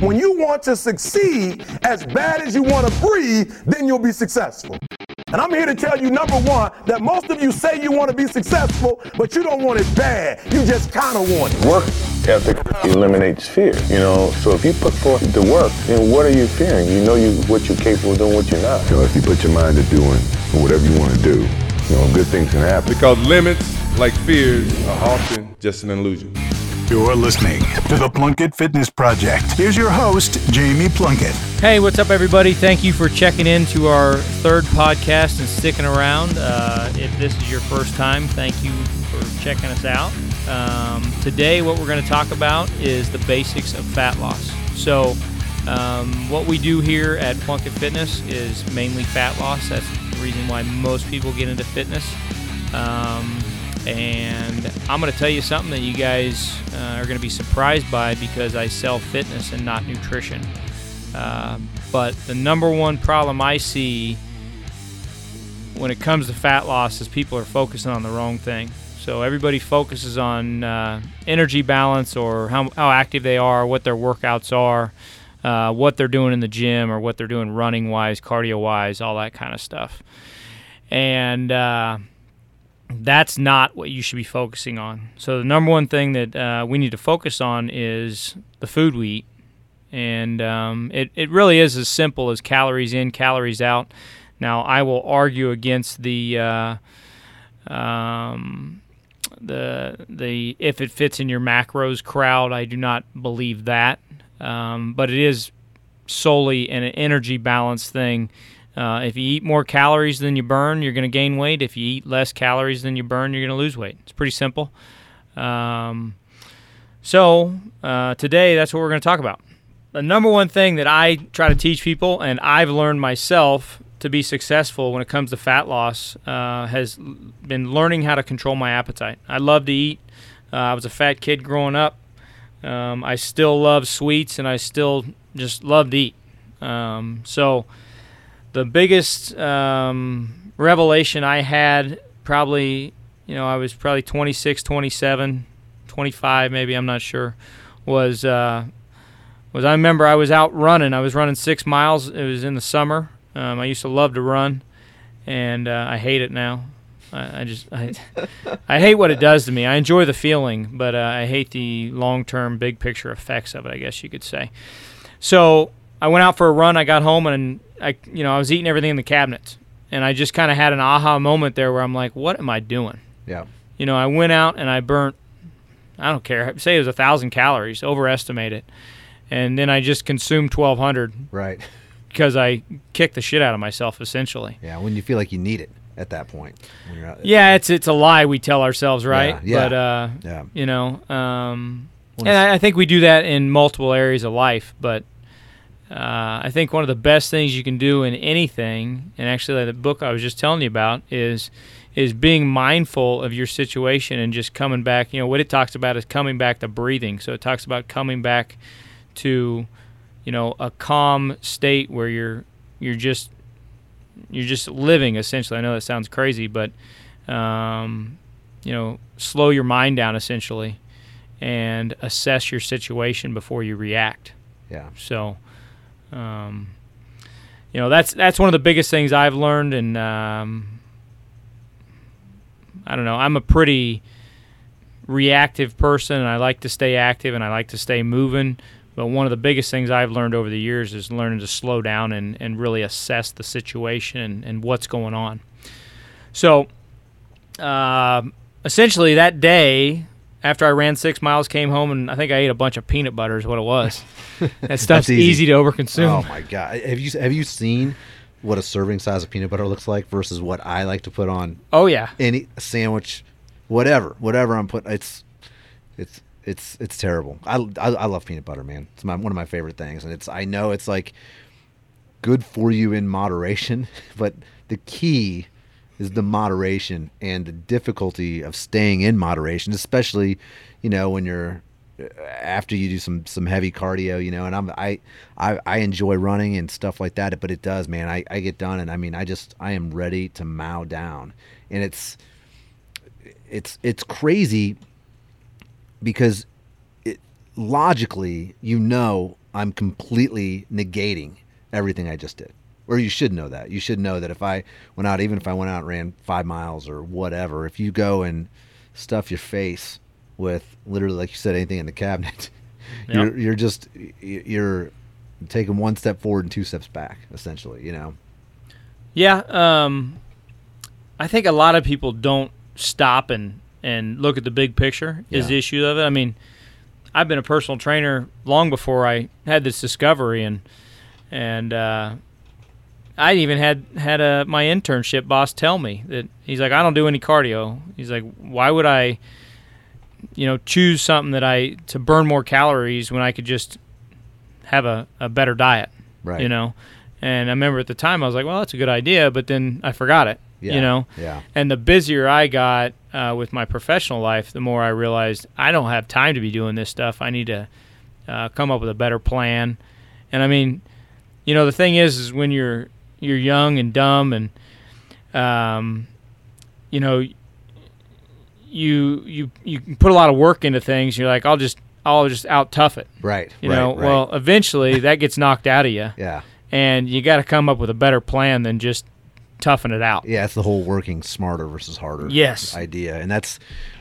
When you want to succeed as bad as you want to breathe, then you'll be successful. And I'm here to tell you, number one, that most of you say you want to be successful, but you don't want it bad. You just kind of want it. Work ethic eliminates fear, you know. So if you put forth the work, then what are you fearing? You know you what you're capable of doing, what you're not. You know, if you put your mind to doing whatever you want to do, you know, good things can happen. Because limits, like fears, are often just an illusion. You're listening to the Plunkett Fitness Project. Here's your host, Jamie Plunkett. Hey, what's up, everybody? Thank you for checking in to our third podcast and sticking around. Uh, if this is your first time, thank you for checking us out. Um, today, what we're going to talk about is the basics of fat loss. So, um, what we do here at Plunkett Fitness is mainly fat loss. That's the reason why most people get into fitness. Um, and I'm going to tell you something that you guys uh, are going to be surprised by because I sell fitness and not nutrition. Uh, but the number one problem I see when it comes to fat loss is people are focusing on the wrong thing. So everybody focuses on uh, energy balance or how, how active they are, what their workouts are, uh, what they're doing in the gym, or what they're doing running wise, cardio wise, all that kind of stuff. And uh, that's not what you should be focusing on. So the number one thing that uh, we need to focus on is the food we eat, and um, it it really is as simple as calories in, calories out. Now I will argue against the uh, um, the the if it fits in your macros crowd. I do not believe that, um, but it is solely an energy balance thing. Uh, if you eat more calories than you burn, you're going to gain weight. If you eat less calories than you burn, you're going to lose weight. It's pretty simple. Um, so uh, today, that's what we're going to talk about. The number one thing that I try to teach people, and I've learned myself to be successful when it comes to fat loss, uh, has been learning how to control my appetite. I love to eat. Uh, I was a fat kid growing up. Um, I still love sweets, and I still just love to eat. Um, so the biggest um, revelation I had probably, you know, I was probably 26, 27, 25, maybe, I'm not sure, was, uh, was I remember I was out running. I was running six miles. It was in the summer. Um, I used to love to run, and uh, I hate it now. I, just I, I hate what it does to me. I enjoy the feeling, but uh, I hate the long-term, big picture effects of it. I guess you could say. So I went out for a run. I got home and I, you know, I was eating everything in the cabinets, and I just kind of had an aha moment there where I'm like, what am I doing? Yeah. You know, I went out and I burnt, I don't care, say it was a thousand calories, overestimate it, and then I just consumed 1,200. Right. Because I kicked the shit out of myself, essentially. Yeah, when you feel like you need it at that point. Yeah, it's it's a lie we tell ourselves, right? Yeah. yeah but uh, yeah. you know, um, and I, I think we do that in multiple areas of life, but uh, I think one of the best things you can do in anything, and actually the book I was just telling you about is is being mindful of your situation and just coming back. You know what it talks about is coming back to breathing. So it talks about coming back to you know a calm state where you're you're just you're just living essentially. I know that sounds crazy, but um, you know slow your mind down essentially and assess your situation before you react. Yeah. So um, you know that's that's one of the biggest things I've learned, and um, I don't know. I'm a pretty reactive person, and I like to stay active, and I like to stay moving. But one of the biggest things I've learned over the years is learning to slow down and, and really assess the situation and, and what's going on. So, uh, essentially, that day, after I ran six miles, came home, and I think I ate a bunch of peanut butter, is what it was. That stuff's easy. easy. to overconsume. Oh my god! Have you have you seen what a serving size of peanut butter looks like versus what I like to put on? Oh yeah, any sandwich, whatever, whatever I'm putting. It's it's it's it's terrible. I, I, I love peanut butter, man. It's my one of my favorite things, and it's I know it's like good for you in moderation, but the key is the moderation and the difficulty of staying in moderation, especially you know when you're uh, after you do some some heavy cardio, you know, and I'm I I, I enjoy running and stuff like that, but it does, man. I, I get done and I mean I just I am ready to mow down. And it's it's it's crazy because it logically you know I'm completely negating everything I just did. Or you should know that. You should know that if I went out, even if I went out and ran five miles or whatever, if you go and stuff your face with literally, like you said, anything in the cabinet, you're you're just you're taking one step forward and two steps back, essentially. You know. Yeah, um, I think a lot of people don't stop and and look at the big picture. Is Yeah. the issue of it? I mean, I've been a personal trainer long before I had this discovery, and and uh, I even had had a my internship boss tell me that he's like, I don't do any cardio. He's like, why would I, you know, choose something that I to burn more calories when I could just have a, a better diet, Right. you know? And I remember at the time I was like, well, that's a good idea, but then I forgot it, Yeah. you know? Yeah. And the busier I got uh, with my professional life, the more I realized I don't have time to be doing this stuff. I need to uh, come up with a better plan. And I mean, you know, the thing is, is when you're you're young and dumb, and um, you know, you you you can put a lot of work into things. You're like, I'll just I'll just out tough it. Right. You right, know, right. well, eventually that gets knocked out of you, Yeah. and you got to come up with a better plan than just toughing it out. Yeah, it's the whole working smarter versus harder Yes. idea, and that's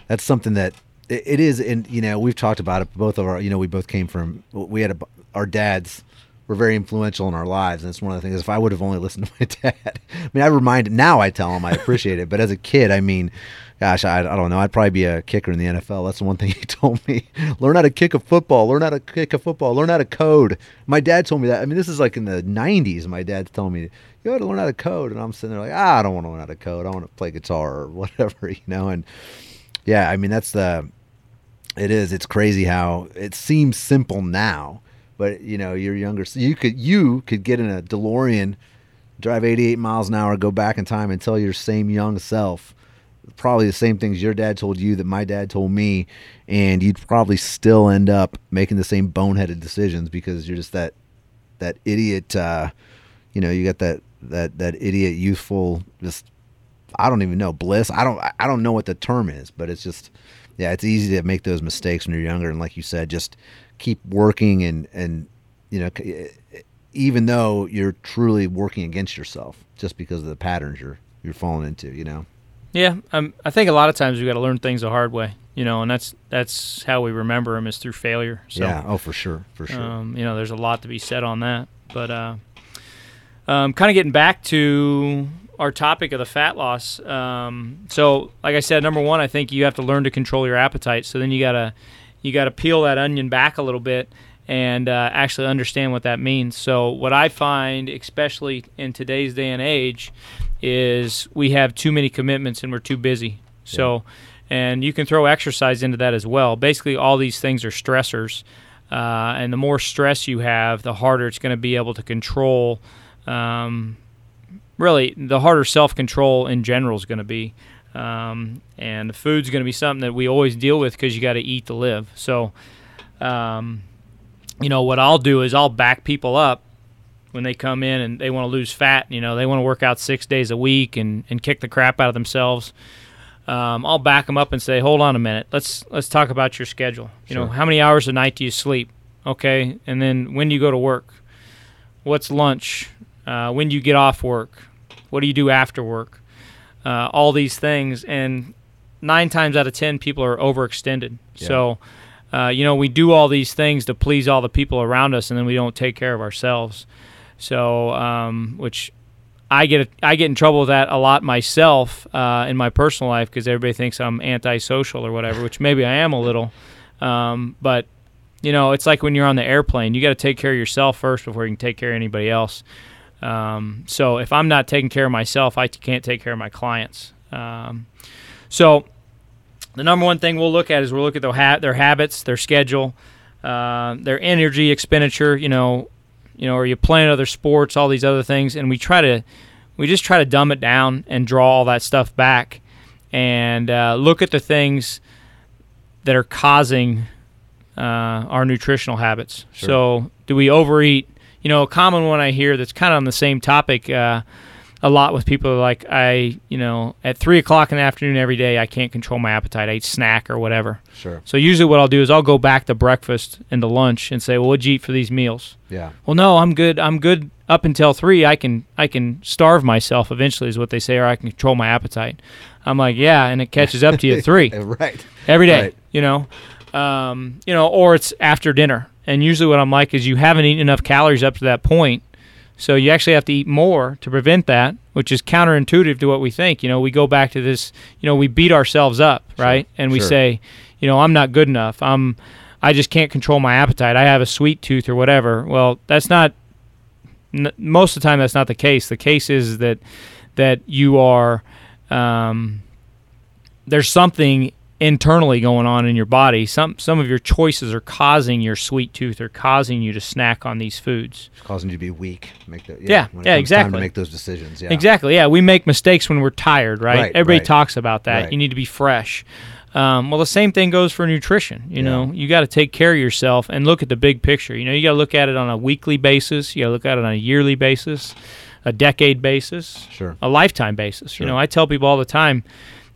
that's something that it, it is. And you know, we've talked about it. Both of our, you know, we both came from. We had a, our dads were very influential in our lives, and it's one of the things. If I would have only listened to my dad, I mean, I remind now I tell him I appreciate it, but as a kid, I mean. Gosh, I, I don't know. I'd probably be a kicker in the NFL. That's the one thing he told me. learn how to kick a football. Learn how to kick a football. Learn how to code. My dad told me that. I mean, this is like in the '90s. My dad's telling me you got to learn how to code, and I'm sitting there like, ah, I don't want to learn how to code. I want to play guitar or whatever, you know. And yeah, I mean, that's the. It is. It's crazy how it seems simple now, but you know, you're younger. So you could you could get in a DeLorean, drive 88 miles an hour, go back in time, and tell your same young self probably the same things your dad told you that my dad told me, and you'd probably still end up making the same boneheaded decisions because you're just that that idiot. Uh, you know, you got that that that idiot youthful just. I don't even know bliss. I don't. I don't know what the term is, but it's just, yeah, it's easy to make those mistakes when you're younger, and like you said, just keep working and and you know, even though you're truly working against yourself, just because of the patterns you're you're falling into, you know. Yeah, um, I think a lot of times we got to learn things the hard way, you know, and that's that's how we remember them is through failure. So, yeah. Oh, for sure. For sure. um, you know, there's a lot to be said on that. But uh, um, kind of getting back to our topic of the fat loss. Um, so, like I said, number one, I think you have to learn to control your appetite. So then you gotta you gotta peel that onion back a little bit and uh, actually understand what that means. So, what I find, especially in today's day and age, is we have too many commitments and we're too busy. So, and you can throw exercise into that as well. Basically, all these things are stressors, uh, and the more stress you have, the harder it's going to be able to control. Um, really, the harder self control in general is going to be. Um, and the food's going to be something that we always deal with because you got to eat to live. So, um, you know, what I'll do is I'll back people up when they come in and they want to lose fat. You know, they want to work out six days a week and, and kick the crap out of themselves. Um, I'll back them up and say, "Hold on a minute. Let's let's talk about your schedule. You know, how many hours a night do you sleep? Okay, and then when do you go to work? What's lunch? Uh, when do you get off work? What do you do after work? Uh, all these things, and nine times out of ten, people are overextended. So, uh, you know, we do all these things to please all the people around us, and then we don't take care of ourselves. So, um, which I get I get in trouble with that a lot myself uh, in my personal life because everybody thinks I'm antisocial or whatever, which maybe I am a little. Um, but you know, it's like when you're on the airplane, you got to take care of yourself first before you can take care of anybody else. Um, so if I'm not taking care of myself, I can't take care of my clients. Um, so the number one thing we'll look at is we'll look at their, ha- their habits, their schedule, uh, their energy expenditure. You know, you know, are you playing other sports, all these other things, and we try to, we just try to dumb it down and draw all that stuff back, and uh, look at the things that are causing uh, our nutritional habits. So, do we overeat? You know, a common one I hear that's kind of on the same topic uh, a lot with people like I, you know, at three o'clock in the afternoon every day, I can't control my appetite. I eat snack or whatever. Sure. So usually what I'll do is I'll go back to breakfast and to lunch and say, well, what'd you eat for these meals? Yeah. Well, no, I'm good. I'm good up until three. I can I can starve myself eventually, is what they say, or I can control my appetite. I'm like, yeah, and it catches up to you at three right. every day. Right. You know, um, you know, or it's after dinner. And usually, what I'm like is you haven't eaten enough calories up to that point, so you actually have to eat more to prevent that, which is counterintuitive to what we think. You know, we go back to this. You know, we beat ourselves up, right? And we sure. say, you know, I'm not good enough. I'm, I just can't control my appetite. I have a sweet tooth or whatever. Well, that's not. N- most of the time, that's not the case. The case is that that you are. Um, there's something internally going on in your body. Some some of your choices are causing your sweet tooth or causing you to snack on these foods. It's causing you to be weak. Make the, Yeah, it yeah, comes Time exactly. to make those decisions. Yeah. Exactly. Yeah, we make mistakes when we're tired, right? Right, Everybody right. talks about that. Right. You need to be fresh. Um, well, the same thing goes for nutrition. You Yeah. know, you got to take care of yourself and look at the big picture. You know, you got to look at it on a weekly basis. You got to look at it on a yearly basis, a decade basis, Sure. a lifetime basis. Sure. You know, I tell people all the time,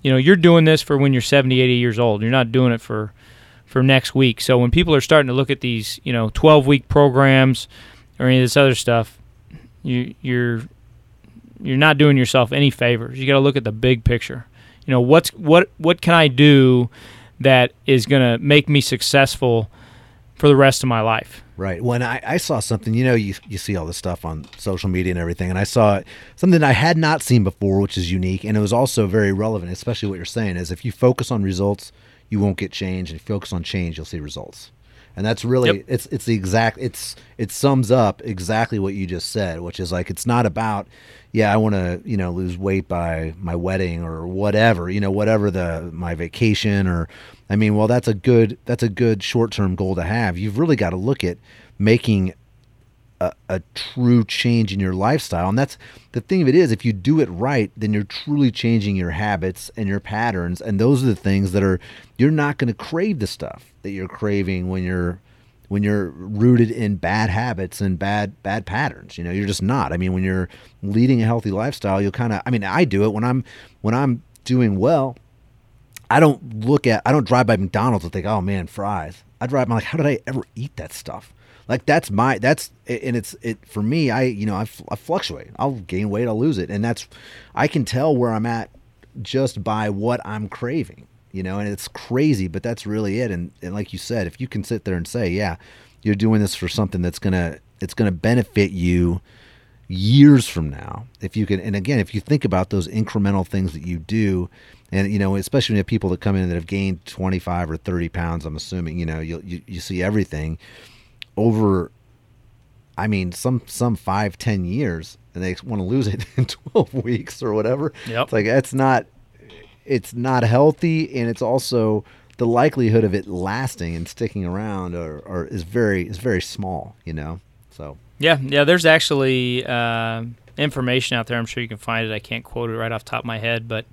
you know, you're doing this for when you're 70, 80 years old. You're not doing it for for next week. So when people are starting to look at these, you know, 12 week programs or any of this other stuff, you you're you're not doing yourself any favors. You got to look at the big picture. You know, what's what what can I do that is going to make me successful for the rest of my life? Right. When I, I saw something, you know, you, you see all this stuff on social media and everything, and I saw something I had not seen before, which is unique, and it was also very relevant, especially what you're saying is if you focus on results, you won't get change, and if you focus on change, you'll see results. And that's really Yep. it's it's the exact it's it sums up exactly what you just said, which is like it's not about yeah, I want to, you know, lose weight by my wedding or whatever, you know, whatever the my vacation or I mean, well that's a good that's a good short-term goal to have. You've really got to look at making a, a true change in your lifestyle. And that's the thing of it is if you do it right, then you're truly changing your habits and your patterns. And those are the things that are you're not going to crave the stuff that you're craving when you're when you're rooted in bad habits and bad bad patterns. You know, you're just not. I mean, when you're leading a healthy lifestyle, you'll kind of I mean, I do it when I'm when I'm doing well, I don't look at I don't drive by McDonald's and think, oh man, fries. I drive I'm like, how did I ever eat that stuff? Like that's my that's and it's it for me. I you know I, I fluctuate. I'll gain weight, I'll lose it, and that's I can tell where I'm at just by what I'm craving. You know, and it's crazy, but that's really it. And, and like you said, if you can sit there and say, yeah, you're doing this for something that's gonna it's gonna benefit you years from now if you can and again if you think about those incremental things that you do and you know especially when you have people that come in that have gained 25 or 30 pounds i'm assuming you know you, you, you see everything over i mean some some five ten years and they want to lose it in 12 weeks or whatever Yep. it's like that's not it's not healthy and it's also the likelihood of it lasting and sticking around or, or is very is very small you know so Yeah, yeah. There's actually uh, information out there. I'm sure you can find it. I can't quote it right off the top of my head, but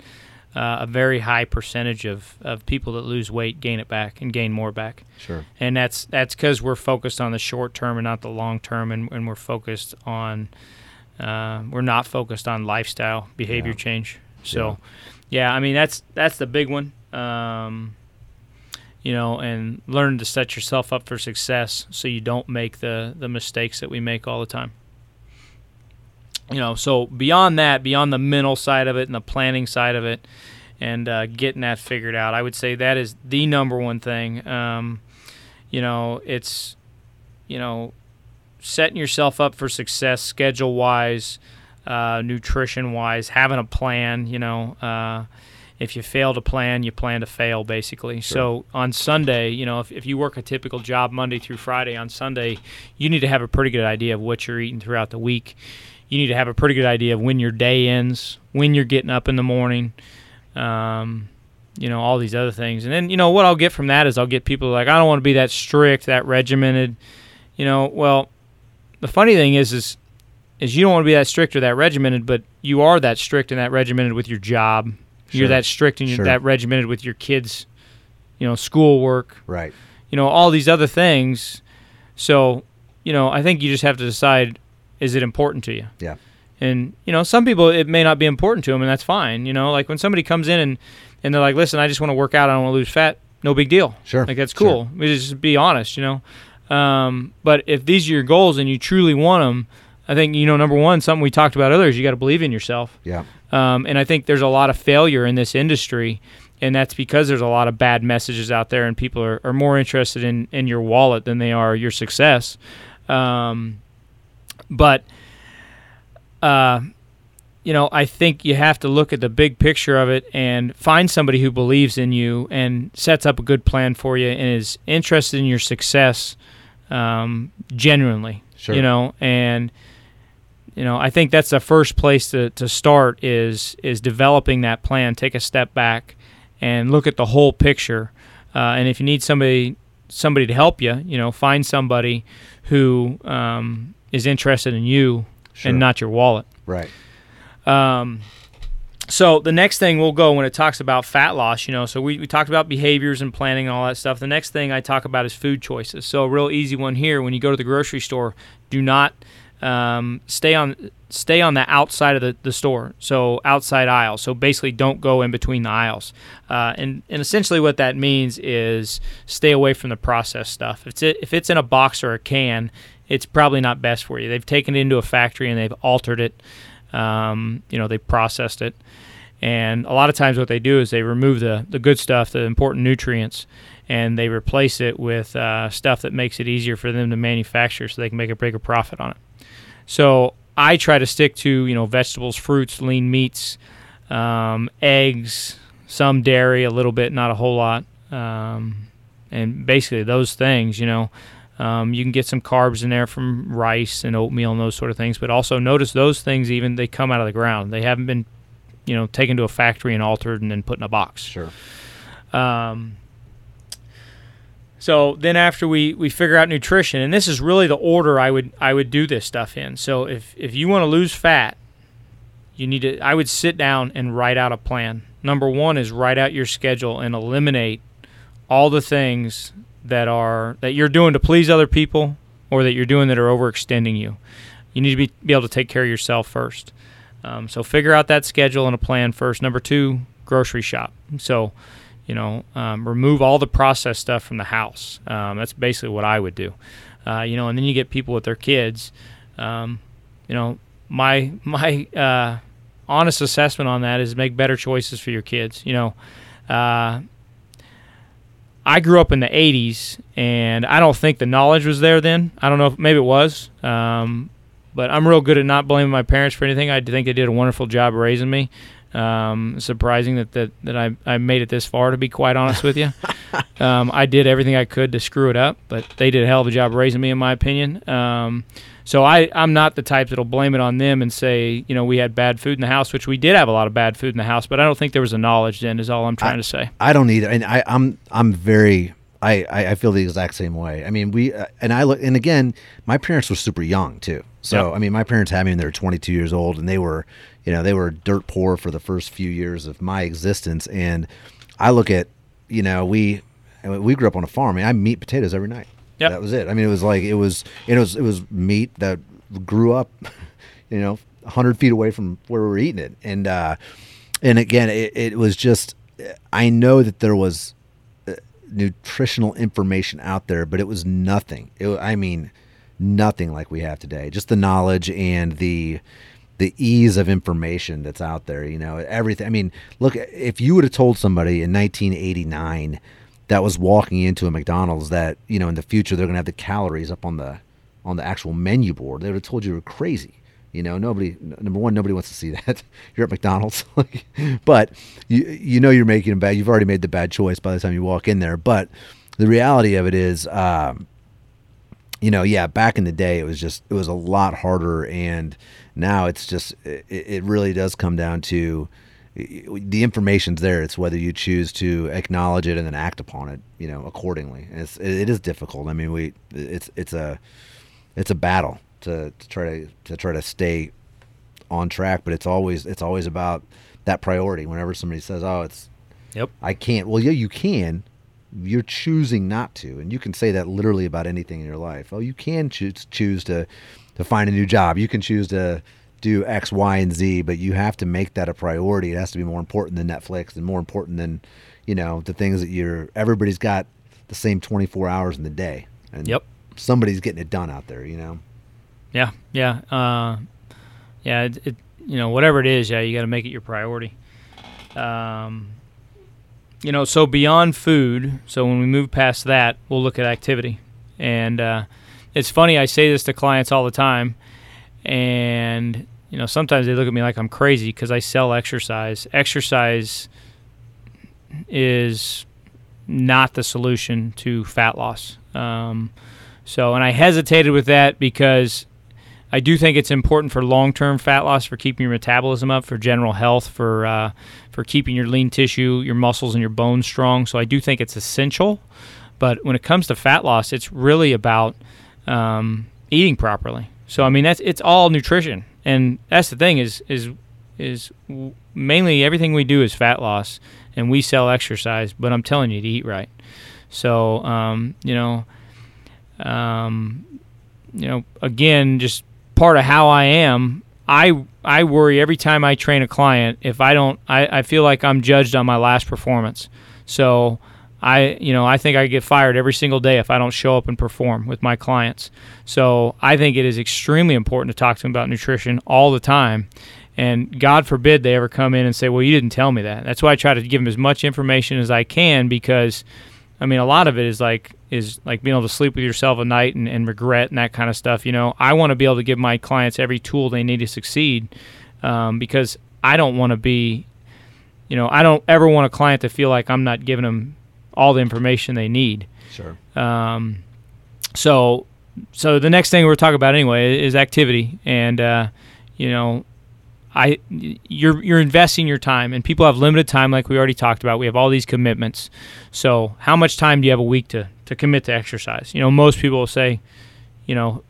uh, a very high percentage of, of people that lose weight gain it back and gain more back. sure And that's that's because we're focused on the short term and not the long term, and, and we're focused on uh, we're not focused on lifestyle behavior Yeah. change. So, yeah. I mean that's that's the big one. Um, you know, and learn to set yourself up for success so you don't make the the mistakes that we make all the time. You know, so beyond that, beyond the mental side of it and the planning side of it, and uh, getting that figured out, I would say that is the number one thing. Um, you know, it's you know setting yourself up for success, schedule wise, uh, nutrition wise, having a plan. You know. Uh, if you fail to plan, you plan to fail, basically. So on Sunday, you know, if, if you work a typical job Monday through Friday, on Sunday, you need to have a pretty good idea of what you're eating throughout the week. You need to have a pretty good idea of when your day ends, when you're getting up in the morning, um, you know, all these other things. And then, you know, what I'll get from that is I'll get people like, I don't want to be that strict, that regimented. You know, well, the funny thing is, is, is you don't want to be that strict or that regimented, but you are that strict and that regimented with your job. Sure. You're that strict and you're Sure. that regimented with your kids, you know, schoolwork, right you know, all these other things. So, you know, I think you just have to decide is it important to you? Yeah. And you know, some people it may not be important to them, and that's fine. You know, like when somebody comes in and and they're like, "Listen, I just want to work out. I don't want to lose fat." No big deal. Sure, like that's sure. cool. We just be honest. You know, um, but if these are your goals and you truly want them, I think you know number one, something we talked about earlier is you got to believe in yourself. Yeah. Um, and I think there's a lot of failure in this industry, and that's because there's a lot of bad messages out there, and people are, are more interested in, in your wallet than they are your success. Um, but, uh, you know, I think you have to look at the big picture of it and find somebody who believes in you and sets up a good plan for you and is interested in your success um, genuinely. Sure. You know, and you know i think that's the first place to, to start is is developing that plan take a step back and look at the whole picture uh, and if you need somebody somebody to help you you know find somebody who um, is interested in you Sure. and not your wallet Right. um, so the next thing we'll go when it talks about fat loss, you know, so we, we talked about behaviors and planning and all that stuff. The next thing I talk about is food choices. So a real easy one here: when you go to the grocery store, do not um, stay on stay on the outside of the, the store, so outside aisle. So basically, don't go in between the aisles. Uh, and and essentially, what that means is stay away from the processed stuff. If it's if it's in a box or a can, it's probably not best for you. They've taken it into a factory and they've altered it. Um, you know, they processed it. And a lot of times, what they do is they remove the, the good stuff, the important nutrients, and they replace it with uh, stuff that makes it easier for them to manufacture so they can make a bigger profit on it. So I try to stick to, you know, vegetables, fruits, lean meats, um, eggs, some dairy, a little bit, not a whole lot. Um, and basically, those things, you know, um, you can get some carbs in there from rice and oatmeal and those sort of things. But also notice those things even they come out of the ground. They haven't been, you know, taken to a factory and altered and then put in a box. Sure. Um, so then after we, we figure out nutrition, and this is really the order I would I would do this stuff in. So if if you want to lose fat, you need to I would sit down and write out a plan. Number one is write out your schedule and eliminate all the things that are that you're doing to please other people or that you're doing that are overextending you. You need to be, be able to take care of yourself first. Um, so figure out that schedule and a plan first. Number two, grocery shop. So, you know, um, remove all the processed stuff from the house. Um, that's basically what I would do. Uh, you know, and then you get people with their kids. Um, you know, my my uh, honest assessment on that is make better choices for your kids. You know, uh, I grew up in the '80s, and I don't think the knowledge was there then. I don't know if maybe it was, um, but I'm real good at not blaming my parents for anything. I think they did a wonderful job raising me. Um, surprising that, that, that I, I made it this far, to be quite honest with you. um, I did everything I could to screw it up, but they did a hell of a job raising me, in my opinion. Um, so I, I'm not the type that'll blame it on them and say, you know, we had bad food in the house, which we did have a lot of bad food in the house, but I don't think there was a knowledge then, is all I'm trying to say. I don't either, and I, I'm I'm very I, I I feel the exact same way. I mean, we uh, and I look, and again, my parents were super young too. So Yep. I mean, my parents had me when they were 22 years old, and they were, you know, they were dirt poor for the first few years of my existence. And I look at, you know, we we grew up on a farm. I mean, I meat potatoes every night. Yep. That was it. I mean, it was like it was it was it was meat that grew up, you know, 100 feet away from where we were eating it, and uh, and again, it, it was just. I know that there was nutritional information out there, but it was nothing. It, I mean, nothing like we have today. Just the knowledge and the the ease of information that's out there. You know, everything. I mean, look, if you would have told somebody in 1989 that was walking into a McDonald's that you know in the future they're going to have the calories up on the on the actual menu board, they would have told you you were crazy. You know, nobody. Number one, nobody wants to see that. You're at McDonald's, but you you know you're making a bad. You've already made the bad choice by the time you walk in there. But the reality of it is, um, you know, yeah, back in the day, it was just it was a lot harder, and now it's just it, it really does come down to the information's there. It's whether you choose to acknowledge it and then act upon it, you know, accordingly. And it's it is difficult. I mean, we it's it's a it's a battle to, to try to to try to stay on track, but it's always it's always about that priority. Whenever somebody says, "Oh, it's Yep. I can't," well, yeah, you can. You're choosing not to, and you can say that literally about anything in your life. Oh, you can choose choose to to find a new job. You can choose to do X, Y, and Z, but you have to make that a priority. It has to be more important than Netflix and more important than, you know, the things that you're. Everybody's got the same 24 hours in the day, and Yep. somebody's getting it done out there. You know. Yeah, yeah, uh, yeah. It, it, you know, whatever it is, yeah, you got to make it your priority. Um, you know, so beyond food, so when we move past that, we'll look at activity. And uh, it's funny, I say this to clients all the time, and you know, sometimes they look at me like I'm crazy because I sell exercise. Exercise is not the solution to fat loss. Um, so, and I hesitated with that because I do think it's important for long-term fat loss, for keeping your metabolism up, for general health, for uh, for keeping your lean tissue, your muscles, and your bones strong. So I do think it's essential. But when it comes to fat loss, it's really about um, eating properly. So I mean, that's it's all nutrition, and that's the thing is is is mainly everything we do is fat loss, and we sell exercise. But I'm telling you to eat right. So um, you know, um, you know, again, just part of how I am. I I worry every time I train a client if I don't. I, I feel like I'm judged on my last performance. So I you know I think I get fired every single day if I don't show up and perform with my clients. So I think it is extremely important to talk to them about nutrition all the time. And God forbid they ever come in and say, "Well, you didn't tell me that." That's why I try to give them as much information as I can because, I mean, a lot of it is like is like being able to sleep with yourself at night and, and regret and that kind of stuff. You know, I want to be able to give my clients every tool they need to succeed um, because I don't want to be, you know, I don't ever want a client to feel like I'm not giving them all the information they need. Sure. Um, so, so the next thing we're talking about anyway is activity, and uh, you know, I you're you're investing your time, and people have limited time, like we already talked about. We have all these commitments. So, how much time do you have a week to to commit to exercise? You know, most people will say, you know,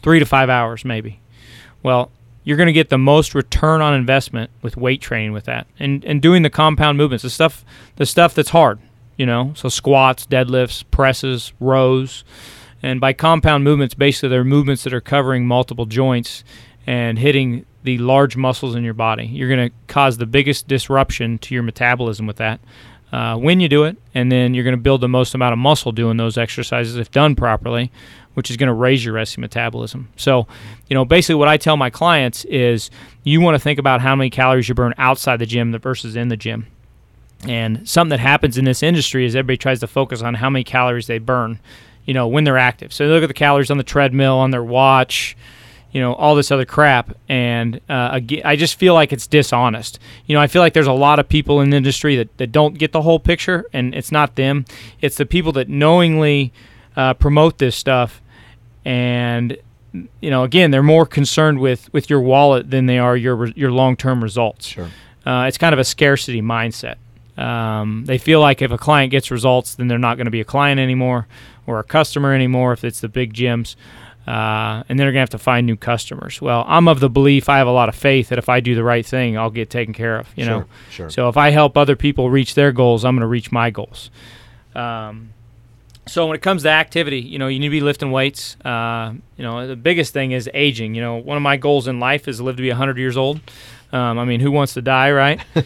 three to five hours maybe. Well, you're going to get the most return on investment with weight training with that, and and doing the compound movements, the stuff the stuff that's hard. You know, so squats, deadlifts, presses, rows. And by compound movements, basically they're movements that are covering multiple joints and hitting the large muscles in your body. You're going to cause the biggest disruption to your metabolism with that uh, when you do it, and then you're going to build the most amount of muscle doing those exercises if done properly, which is going to raise your resting metabolism. So, you know, basically what I tell my clients is you want to think about how many calories you burn outside the gym versus in the gym. And something that happens in this industry is everybody tries to focus on how many calories they burn, you know, when they're active. So they look at the calories on the treadmill, on their watch, you know, all this other crap. And uh, again, I just feel like it's dishonest. You know, I feel like there's a lot of people in the industry that, that don't get the whole picture, and it's not them. It's the people that knowingly uh, promote this stuff. And, you know, again, they're more concerned with, with your wallet than they are your, your long term results. Sure. Uh, it's kind of a scarcity mindset. Um, they feel like if a client gets results, then they're not going to be a client anymore or a customer anymore if it's the big gyms. Uh, and then they're going to have to find new customers. Well, I'm of the belief, I have a lot of faith that if I do the right thing, I'll get taken care of. You know, sure. so if I help other people reach their goals, I'm going to reach my goals. Um, so when it comes to activity, you know, you need to be lifting weights. Uh, you know, the biggest thing is aging. You know, one of my goals in life is to live to be 100 years old. Um, I mean, who wants to die, right?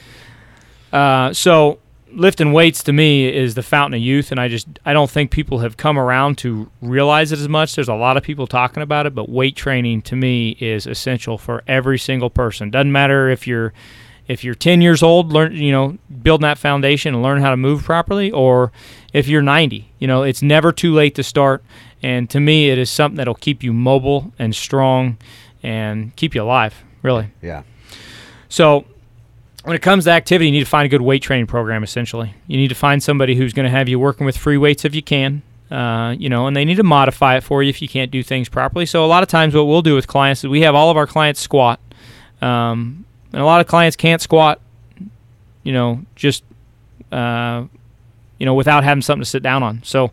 uh, so lifting weights to me is the fountain of youth, and I just I don't think people have come around to realize it as much. There's a lot of people talking about it, but weight training to me is essential for every single person. Doesn't matter if you're if you're 10 years old, learn you know building that foundation and learn how to move properly, or if you're 90, you know it's never too late to start. And to me, it is something that'll keep you mobile and strong, and keep you alive. Really. Yeah. So when it comes to activity, you need to find a good weight training program. Essentially, you need to find somebody who's going to have you working with free weights if you can. Uh, you know, and they need to modify it for you if you can't do things properly. So a lot of times, what we'll do with clients is we have all of our clients squat, um, and a lot of clients can't squat. You know, just uh, you know, without having something to sit down on. So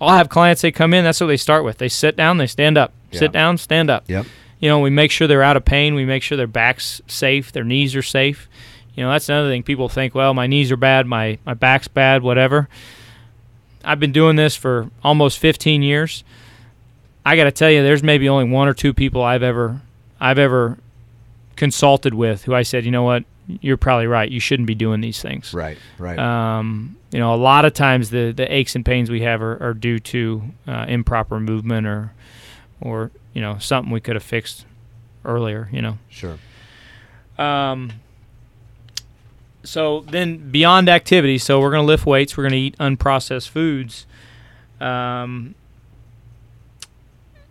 I'll have clients they come in. That's what they start with. They sit down, they stand up. Yeah. Sit down, stand up Yep. you know, we make sure they're out of pain. We make sure their back's safe, their knees are safe. You know, that's another thing. People think, well, my knees are bad, my, my back's bad, whatever. I've been doing this for almost 15 years. I got to tell you, there's maybe only one or two people I've ever, I've ever consulted with who I said, you know what, you're probably right. You shouldn't be doing these things. Right. Right. Um, you know, a lot of times the, the aches and pains we have are, are due to uh, improper movement or, or you know, something we could have fixed earlier. You know. sure. Um, so then beyond activity, so we're going to lift weights, we're going to eat unprocessed foods. Um,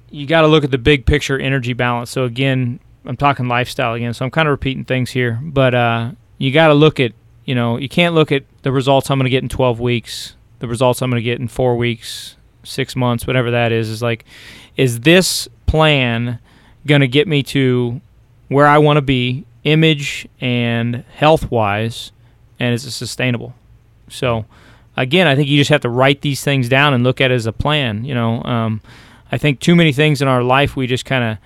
you got to look at the big picture energy balance. So again, I'm talking lifestyle again, so I'm kind of repeating things here, but uh, you got to look at, you know, you can't look at the results I'm going to get in 12 weeks, the results I'm going to get in four weeks, six months, whatever that is. Is like, is this plan going to get me to where I want to be, image and health wise, and is it sustainable? So, again, I think you just have to write these things down and look at it as a plan. You know, um, I think too many things in our life we just kind of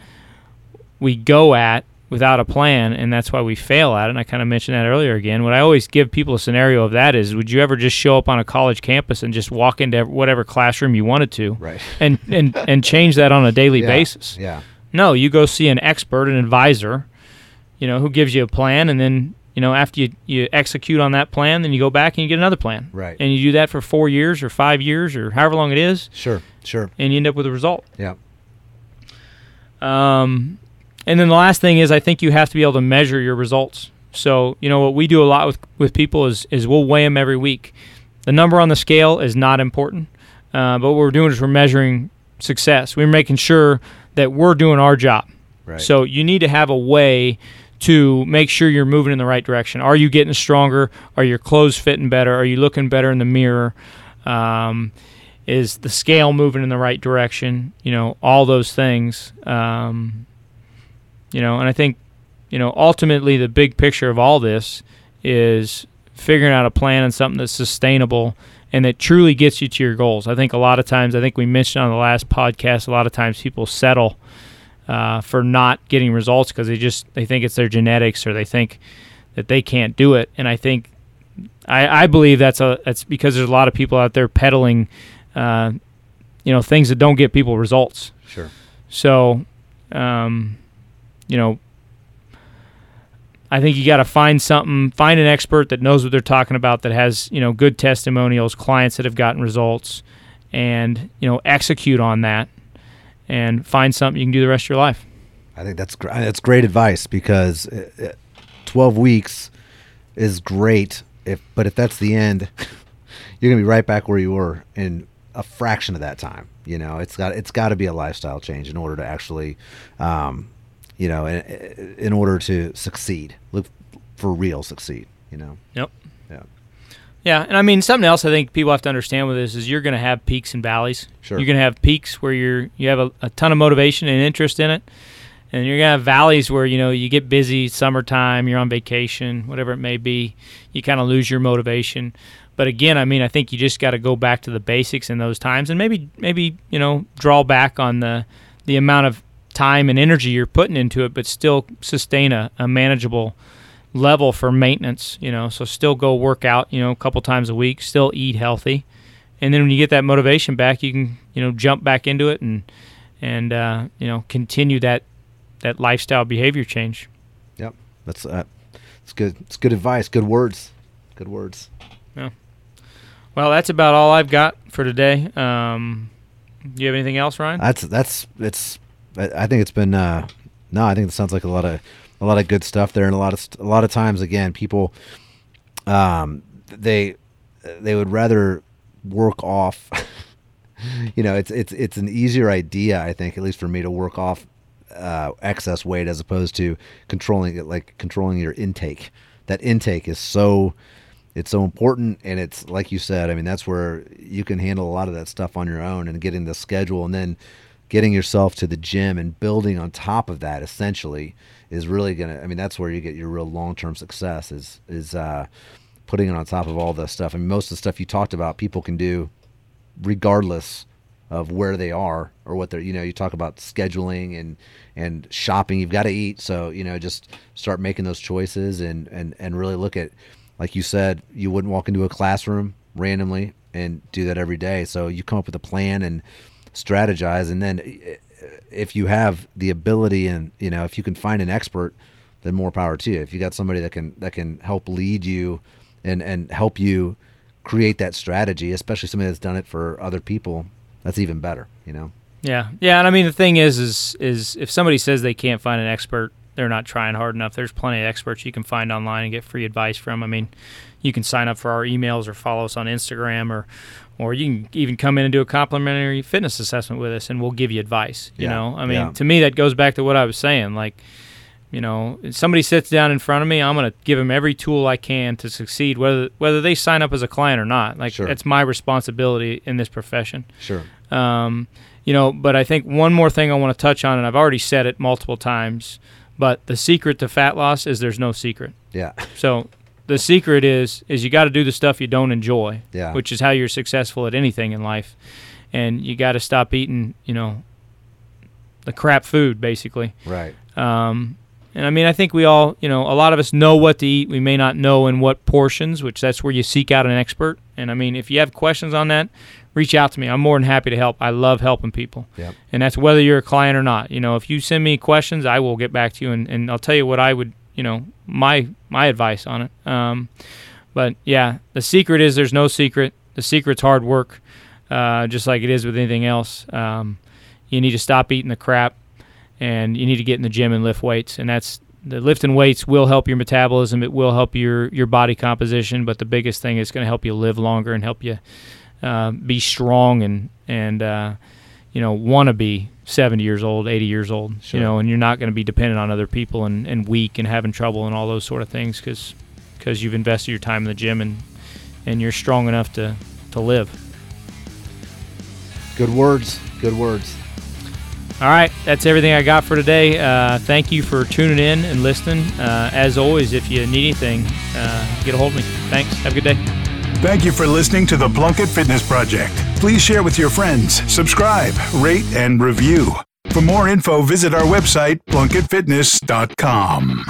we go at without a plan, and that's why we fail at it. And I kind of mentioned that earlier again. What I always give people a scenario of that is: Would you ever just show up on a college campus and just walk into whatever classroom you wanted to, Right. and and and change that on a daily Yeah. basis? Yeah. No, you go see an expert, an advisor, you know, who gives you a plan, and then you know after you you execute on that plan, then you go back and you get another plan, Right. And you do that for four years or five years or however long it is, Sure. Sure. and you end up with a result. Yeah. Um, and then the last thing is, I think you have to be able to measure your results. So, you know, what we do a lot with, with people is, is we'll weigh them every week. The number on the scale is not important, uh, but what we're doing is we're measuring success. We're making sure that we're doing our job. Right. So you need to have a way to make sure you're moving in the right direction. Are you getting stronger? Are your clothes fitting better? Are you looking better in the mirror? Um, is the scale moving in the right direction? You know, all those things. Um, you know, and I think, you know, ultimately the big picture of all this is figuring out a plan and something that's sustainable and that truly gets you to your goals. I think a lot of times, I think we mentioned on the last podcast, a lot of times people settle uh, for not getting results because they just they think it's their genetics or they think that they can't do it. And I think I, I believe that's a that's because there's a lot of people out there peddling, uh, you know, things that don't get people results. Sure. So, um, you know, I think you got to find something, find an expert that knows what they're talking about, that has you know good testimonials, clients that have gotten results, and you know execute on that, and find something you can do the rest of your life. I think that's gr- that's great advice because uh, uh, twelve weeks is great. If but if that's the end, you're gonna be right back where you were in a fraction of that time. You know, it's got it's got to be a lifestyle change in order to actually, um, you know, in, in order to succeed, look for real succeed. You know. Yep. Yeah. And I mean something else I think people have to understand with this is you're going to have peaks and valleys. Sure. You're going to have peaks where you're you have a, a ton of motivation and interest in it, and you're going to have valleys where you know you get busy, summertime, you're on vacation, whatever it may be, you kind of lose your motivation. But again, I mean, I think you just got to go back to the basics in those times, and maybe maybe you know draw back on the the amount of time and energy you're putting into it, but still sustain a, a manageable level for maintenance, you know. So still go work out, you know, a couple times a week, still eat healthy. And then when you get that motivation back, you can, you know, jump back into it and and uh, you know, continue that that lifestyle behavior change. Yep. That's uh, it's good. It's good advice. Good words. Good words. Yeah. Well, that's about all I've got for today. Um, do you have anything else, Ryan? That's that's it's. I I think it's been. Uh, no, I think it sounds like a lot of a lot of good stuff there, and a lot of a lot of times again, people, um, they they would rather work off. you know, it's it's it's an easier idea, I think, at least for me, to work off uh, excess weight as opposed to controlling it, like controlling your intake. That intake is so it's so important and it's like you said i mean that's where you can handle a lot of that stuff on your own and getting the schedule and then getting yourself to the gym and building on top of that essentially is really gonna i mean that's where you get your real long-term success is is uh putting it on top of all the stuff. I mean most of the stuff you talked about people can do regardless of where they are or what they're you know you talk about scheduling and and shopping you've got to eat. So you know just start making those choices and and and really look at like you said you wouldn't walk into a classroom randomly and do that every day. So you come up with a plan and strategize and then if you have the ability and you know if you can find an expert then more power to you. If you got somebody that can that can help lead you and and help you create that strategy, especially somebody that's done it for other people, that's even better. You know. Yeah, yeah, and I mean the thing is, is is if somebody says they can't find an expert, they're not trying hard enough. There's plenty of experts you can find online and get free advice from. I mean, you can sign up for our emails or follow us on Instagram or or you can even come in and do a complimentary fitness assessment with us and we'll give you advice you Yeah, know i mean yeah. to me that goes back to what i was saying like you know if somebody sits down in front of me i'm going to give them every tool i can to succeed whether whether they sign up as a client or not like Sure. that's my responsibility in this profession Sure. um, you know, but I think one more thing I want to touch on, and I've already said it multiple times, but the secret to fat loss is there's no secret. Yeah. So the secret is is you got to do the stuff you don't enjoy, Yeah. which is how you're successful at anything in life, and you got to stop eating, you know, the crap food basically. Right. Um, and I mean, I think we all, you know, a lot of us know what to eat. We may not know in what portions, which that's where you seek out an expert. And I mean, if you have questions on that, reach out to me. I'm more than happy to help. I love helping people. Yep. And that's whether you're a client or not. You know, if you send me questions, I will get back to you and, and I'll tell you what I would, you know, my my advice on it. Um, but yeah, the secret is there's no secret. The secret's hard work, uh, just like it is with anything else. Um, you need to stop eating the crap and you need to get in the gym and lift weights and that's the lifting weights will help your metabolism it will help your your body composition but the biggest thing is going to help you live longer and help you uh, be strong and and uh, you know want to be 70 years old 80 years old Sure. you know and you're not going to be dependent on other people and, and weak and having trouble and all those sort of things because because you've invested your time in the gym and and you're strong enough to to live Good words. Good words. All right, that's everything I got for today. Uh, thank you for tuning in and listening. Uh, as always, if you need anything, uh, get a hold of me. Thanks. Have a good day. Thank you for listening to the Plunkett Fitness Project. Please share with your friends, subscribe, rate, and review. For more info, visit our website, plunkettfitness.com.